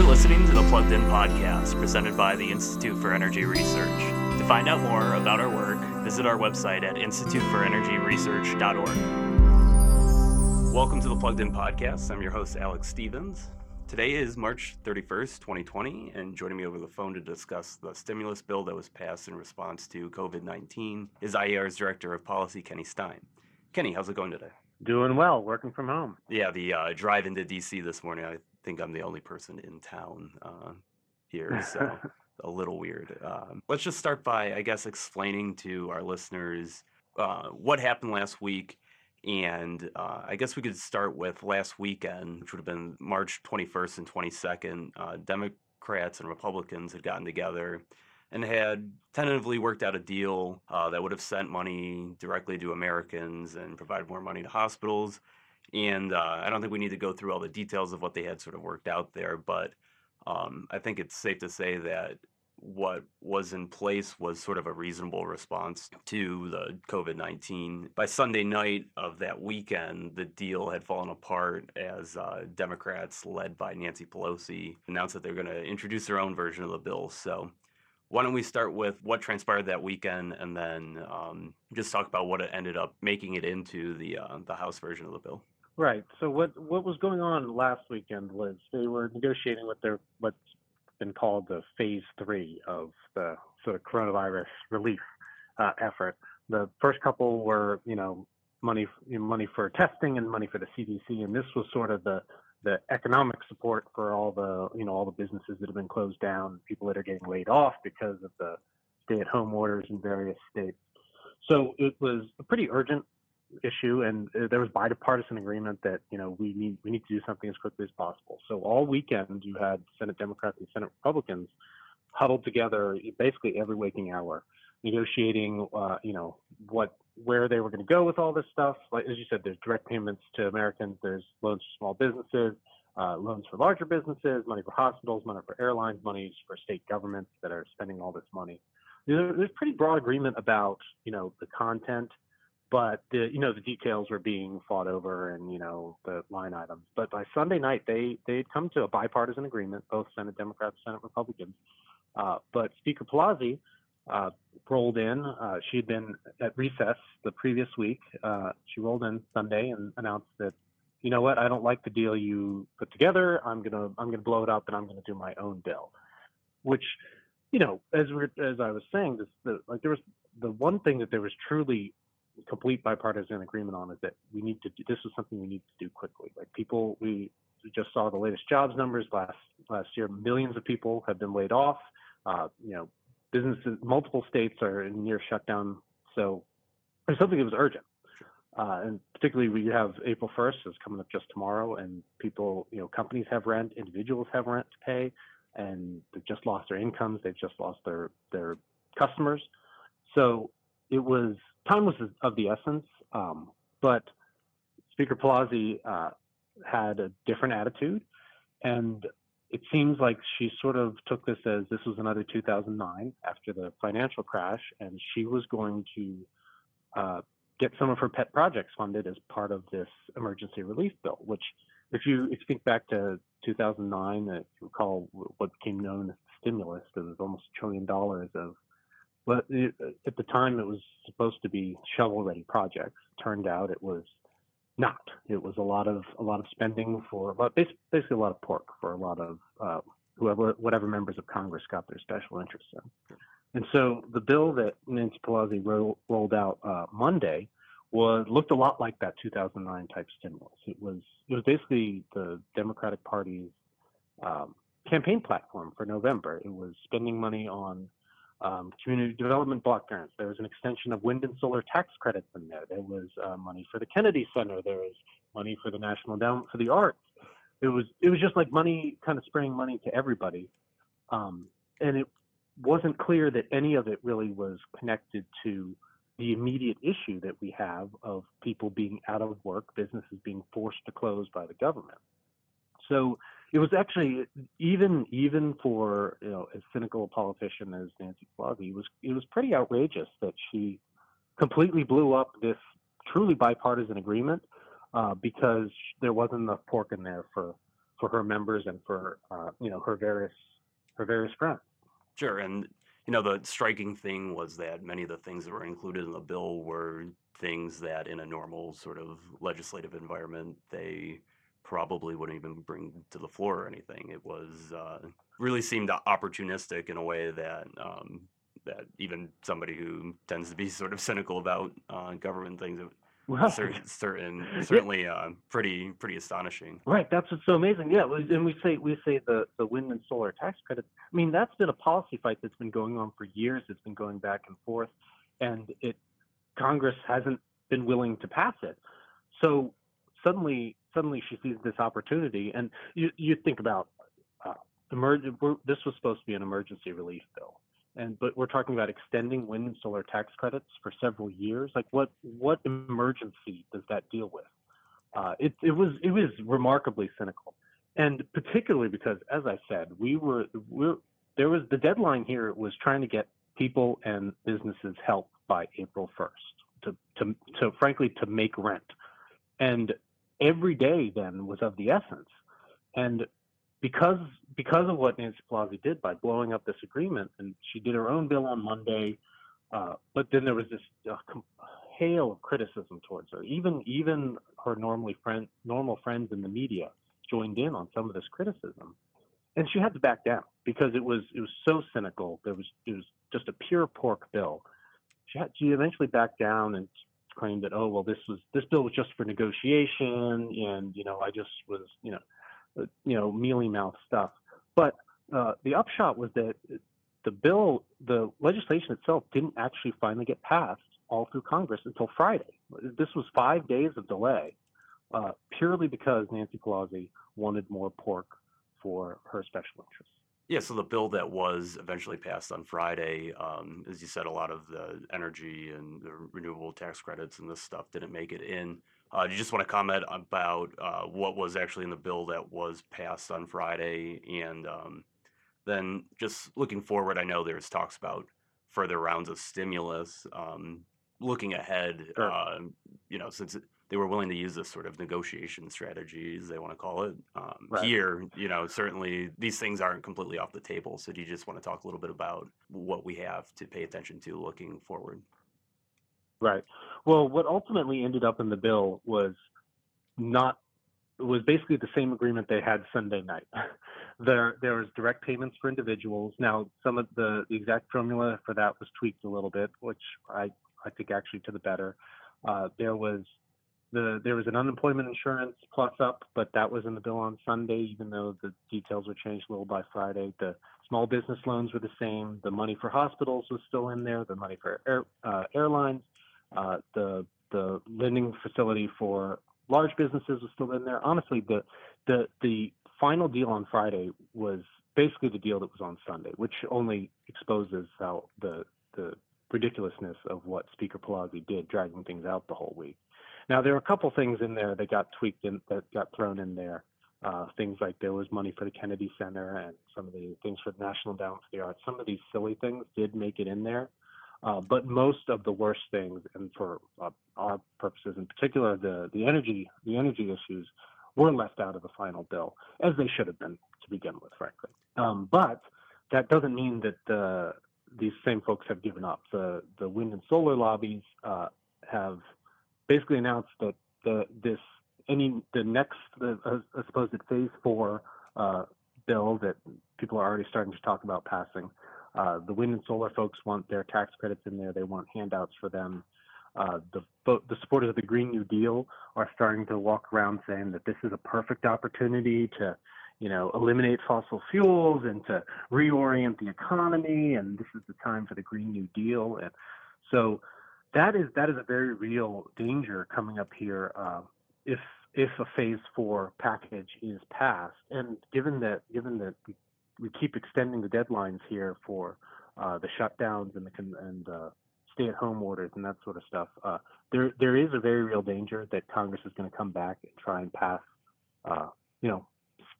You're listening to the Plugged In Podcast, presented by the Institute for Energy Research. To find out more about our work, visit our website at instituteforenergyresearch.org. Welcome to the Plugged In Podcast. I'm your host, Alex Stevens. Today is March 31st, 2020, and joining me over the phone to discuss the stimulus bill that was passed in response to COVID 19 is IER's Director of Policy, Kenny Stein. Kenny, how's it going today? Doing well, working from home. Yeah, the uh, drive into DC this morning, I think I'm the only person in town uh, here, so a little weird. Um, let's just start by, I guess, explaining to our listeners uh, what happened last week and uh, I guess we could start with last weekend, which would have been March 21st and 22nd. Uh, Democrats and Republicans had gotten together and had tentatively worked out a deal uh, that would have sent money directly to Americans and provided more money to hospitals. And uh, I don't think we need to go through all the details of what they had sort of worked out there, but um, I think it's safe to say that what was in place was sort of a reasonable response to the COVID 19. By Sunday night of that weekend, the deal had fallen apart as uh, Democrats, led by Nancy Pelosi, announced that they're going to introduce their own version of the bill. So, why don't we start with what transpired that weekend and then um, just talk about what it ended up making it into the uh, the House version of the bill? Right. So what what was going on last weekend was they were negotiating with their what's been called the phase three of the sort of coronavirus relief uh, effort. The first couple were, you know, money money for testing and money for the CDC, and this was sort of the the economic support for all the you know all the businesses that have been closed down, people that are getting laid off because of the stay-at-home orders in various states. So it was a pretty urgent issue, and uh, there was bipartisan agreement that you know we need we need to do something as quickly as possible. So all weekend you had Senate Democrats and Senate Republicans huddled together basically every waking hour, negotiating uh, you know what where they were going to go with all this stuff. Like as you said, there's direct payments to Americans, there's loans for small businesses. Uh, loans for larger businesses, money for hospitals, money for airlines, money for state governments that are spending all this money. There's pretty broad agreement about, you know, the content but the you know the details were being fought over and you know the line items. But by Sunday night, they they'd come to a bipartisan agreement, both Senate Democrats, Senate Republicans. Uh, but Speaker Pelosi uh, rolled in. Uh, she had been at recess the previous week. Uh, she rolled in Sunday and announced that, you know what, I don't like the deal you put together. I'm gonna I'm gonna blow it up and I'm gonna do my own bill, which. You know, as we as I was saying, this the, like there was the one thing that there was truly complete bipartisan agreement on is that we need to do, this is something we need to do quickly. Like people, we just saw the latest jobs numbers last last year. Millions of people have been laid off. Uh, you know, businesses, multiple states are in near shutdown. So there's something that was urgent. Uh, and particularly we have April 1st is coming up just tomorrow, and people, you know, companies have rent, individuals have rent to pay, and they've just lost their incomes, they've just lost their their customers. So it was time was of the essence, um, but Speaker Pelosi uh, had a different attitude, and it seems like she sort of took this as this was another 2009 after the financial crash, and she was going to uh, get some of her pet projects funded as part of this emergency relief bill. Which, if you if you think back to 2009, if you recall what became known as the stimulus, there was almost a trillion dollars of but it, at the time, it was supposed to be shovel-ready projects. Turned out it was not. It was a lot of a lot of spending for but basically a lot of pork for a lot of uh, whoever whatever members of Congress got their special interests in. And so the bill that Nancy Pelosi ro- rolled out uh, Monday was looked a lot like that 2009 type stimulus. It was it was basically the Democratic Party's um, campaign platform for November. It was spending money on um, community development block grants. There was an extension of wind and solar tax credits in there. There was uh, money for the Kennedy Center. There was money for the National Endowment for the Arts. It was it was just like money, kind of spraying money to everybody, um, and it wasn't clear that any of it really was connected to the immediate issue that we have of people being out of work, businesses being forced to close by the government. So it was actually even even for you know as cynical a politician as Nancy Pelosi, it was it was pretty outrageous that she completely blew up this truly bipartisan agreement uh, because there wasn't enough pork in there for for her members and for uh, you know her various her various friends. Sure, and you know the striking thing was that many of the things that were included in the bill were things that in a normal sort of legislative environment they probably wouldn't even bring to the floor or anything. It was uh, really seemed opportunistic in a way that um, that even somebody who tends to be sort of cynical about uh, government things Well, certain, certain Yeah. certainly uh, pretty pretty astonishing. Right, that's what's so amazing. Yeah, and we say we say the the wind and solar tax credits. I mean, that's been a policy fight that's been going on for years. It's been going back and forth, and it Congress hasn't been willing to pass it. So suddenly, suddenly she sees this opportunity, and you you think about uh, emerg- This was supposed to be an emergency relief bill, and but we're talking about extending wind and solar tax credits for several years. Like, what what emergency does that deal with? Uh, it, it was it was remarkably cynical, and particularly because, as I said, we were we're, there was the deadline here was trying to get people and businesses help by April 1st to to to frankly to make rent, and every day then was of the essence, and because because of what Nancy Pelosi did by blowing up this agreement, and she did her own bill on Monday, uh, but then there was this uh, hail of criticism towards her. Even even her normally friend normal friends in the media joined in on some of this criticism, and she had to back down because it was it was so cynical. There was it was just a pure pork bill. She had she eventually backed down and claimed that oh well this was this bill was just for negotiation and you know I just was you know uh, you know mealy mouth stuff. But uh, the upshot was that the bill, the legislation itself, didn't actually finally get passed all through Congress until Friday. This was five days of delay, uh, purely because Nancy Pelosi wanted more pork for her special interests. Yeah, so the bill that was eventually passed on Friday, um, as you said, a lot of the energy and the renewable tax credits and this stuff didn't make it in. Uh, do you just want to comment about uh, what was actually in the bill that was passed on Friday? And um, then just looking forward, I know there's talks about further rounds of stimulus. Um, looking ahead, Sure. uh, you know, since it, they were willing to use this sort of negotiation strategy, as they want to call it, um, Right. here, you know, certainly these things aren't completely off the table. So do you just want to talk a little bit about what we have to pay attention to looking forward? Right. Well, what ultimately ended up in the bill was not was basically the same agreement they had Sunday night. there there was direct payments for individuals. Now some of the, the exact formula for that was tweaked a little bit, which I I think actually to the better. Uh, there was the there was an unemployment insurance plus up, but that was in the bill on Sunday, even though the details were changed a little by Friday. The small business loans were the same. The money for hospitals was still in there. The money for air, uh, airlines, uh, the the lending facility for large businesses was still in there. Honestly, the the the final deal on Friday was basically the deal that was on Sunday, which only exposes how the the ridiculousness of what Speaker Pelosi did, dragging things out the whole week. Now there are a couple things in there that got tweaked in that got thrown in there. Uh, things like there was money for the Kennedy Center and some of the things for the National Endowment for the Arts. Some of these silly things did make it in there, uh, but most of the worst things, and for uh, our purposes in particular, the the energy the energy issues were left out of the final bill, as they should have been to begin with, frankly. Um, but that doesn't mean that the these same folks have given up. The the wind and solar lobbies uh, have basically announced that the this any the next the uh, supposed phase four uh, bill that people are already starting to talk about passing. Uh, the wind and solar folks want their tax credits in there. They want handouts for them. Uh, the the supporters of the Green New Deal are starting to walk around saying that this is a perfect opportunity to, you know, eliminate fossil fuels and to reorient the economy, and this is the time for the Green New Deal. And so that is that is a very real danger coming up here uh, if if a phase four package is passed. And given that given that we, keep extending the deadlines here for uh, the shutdowns and the and uh, stay-at-home orders and that sort of stuff, uh, there there is a very real danger that Congress is going to come back and try and pass, uh, you know,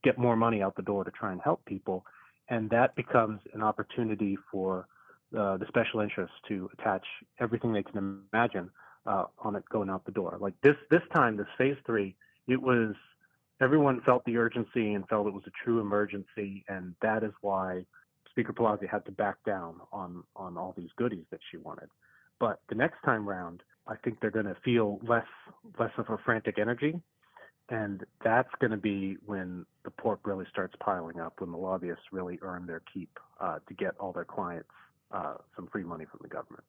get more money out the door to try and help people, and that becomes an opportunity for uh, the special interests to attach everything they can imagine uh, on it going out the door. Like this this time, this phase three, it was everyone felt the urgency and felt it was a true emergency, and that is why Speaker Pelosi had to back down on on all these goodies that she wanted. But the next time round, I think they're going to feel less less of a frantic energy, and that's going to be when the pork really starts piling up, when the lobbyists really earn their keep uh, to get all their clients uh, some free money from the government.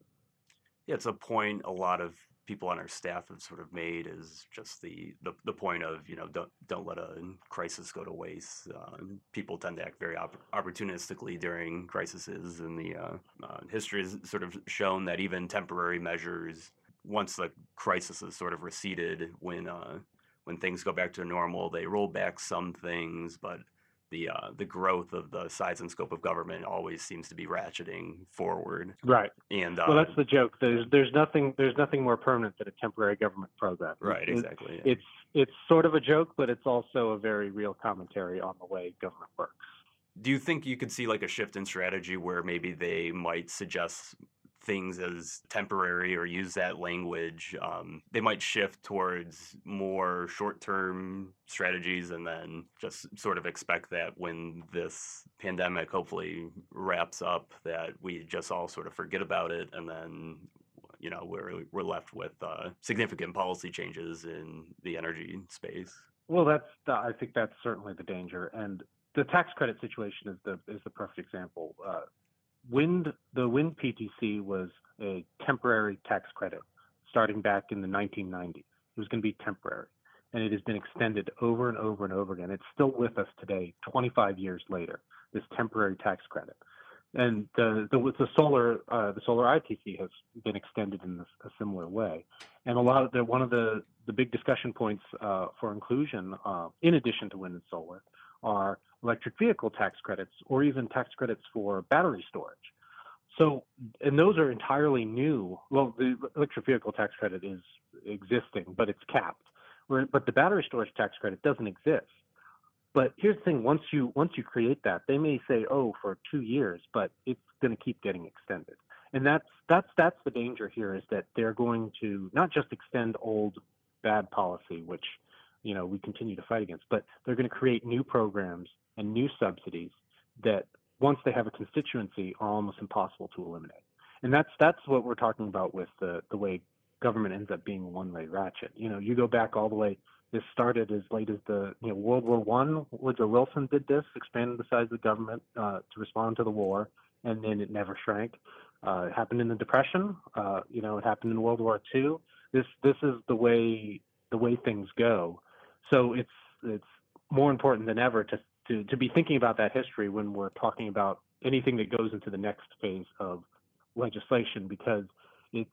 Yeah, it's a point a lot of people on our staff have sort of made is just the the, the point of you know don't don't let a crisis go to waste. Uh, people tend to act very op- opportunistically during crises, and the uh, uh, history has sort of shown that even temporary measures, once the crisis has sort of receded, when uh, when things go back to normal, they roll back some things, but the uh, the growth of the size and scope of government always seems to be ratcheting forward. Right. And well, uh, that's the joke. There's there's nothing there's nothing more permanent than a temporary government program. right, It- exactly. yeah. It's it's sort of a joke, but it's also a very real commentary on the way government works. Do you think you could see like a shift in strategy where maybe they might suggest things as temporary or use that language? Um, they might shift towards more short term strategies and then just sort of expect that when this pandemic hopefully wraps up, that we just all sort of forget about it and then. You know, we're we're left with uh, significant policy changes in the energy space. Well, that's the, I think that's certainly the danger, and the tax credit situation is the is the perfect example. Uh, wind the wind PTC was a temporary tax credit starting back in the 1990s. It was going to be temporary, and it has been extended over and over and over again. It's still with us today, 25 years later. This temporary tax credit, and the the, the solar uh, the solar ITC has been extended in this, a similar way. And a lot of the one of the the big discussion points uh, for inclusion, uh, in addition to wind and solar, are electric vehicle tax credits or even tax credits for battery storage. So, and those are entirely new. Well, the electric vehicle tax credit is existing, but it's capped. But the battery storage tax credit doesn't exist. But here's the thing: once you once you create that, they may say, "Oh, for two years," but it's going to keep getting extended. And that's that's that's the danger here is that they're going to not just extend old bad policy, which you know we continue to fight against, but they're going to create new programs and new subsidies that once they have a constituency are almost impossible to eliminate. And that's that's what we're talking about with the the way government ends up being one-way ratchet. You know, you go back all the way. This started as late as the you know World War One. Woodrow Wilson did this, expanded the size of the government uh, to respond to the war, and then it never shrank. Uh, it happened in the Depression. Uh, you know, it happened in World War II. This this is the way the way things go. So it's it's more important than ever to to to be thinking about that history when we're talking about anything that goes into the next phase of legislation because it's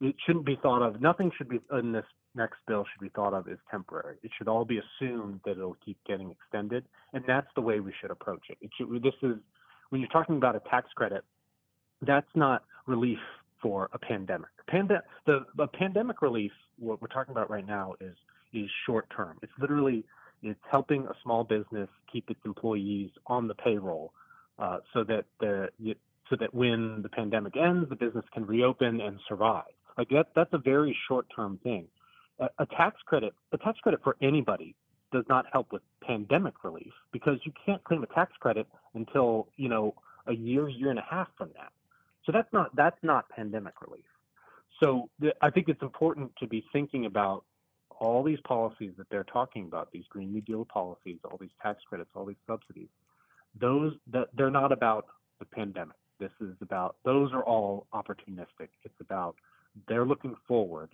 it shouldn't be thought of nothing should be in this next bill should be thought of as temporary. It should all be assumed that it'll keep getting extended, and that's the way we should approach it. it should, this is when you're talking about a tax credit, that's not relief for a pandemic. Pande- the, the pandemic relief, what we're talking about right now, is is short term. It's literally it's helping a small business keep its employees on the payroll, uh, so that the so that when the pandemic ends, the business can reopen and survive. Like that, that's a very short term thing. A, a tax credit, a tax credit for anybody does not help with pandemic relief because you can't claim a tax credit until you know a year, year and a half from now. So that's not that's not pandemic relief. So the, I think it's important to be thinking about all these policies that they're talking about, these Green New Deal policies, all these tax credits, all these subsidies. Those that they're not about the pandemic. This is about those are all opportunistic. It's about they're looking forward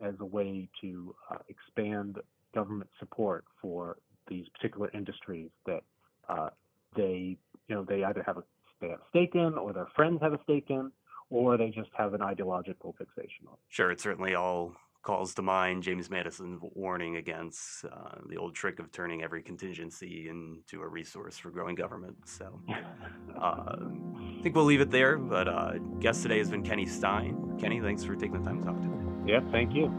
as a way to uh, expand government support for these particular industries that uh, they you know they either have a they have a stake in or their friends have a stake in or they just have an ideological fixation on. Sure, it's certainly all calls to mind James Madison's warning against uh, the old trick of turning every contingency into a resource for growing government. So uh, I think we'll leave it there. But uh, guest today has been Kenny Stein. Kenny, thanks for taking the time to talk to me. Yeah, thank you.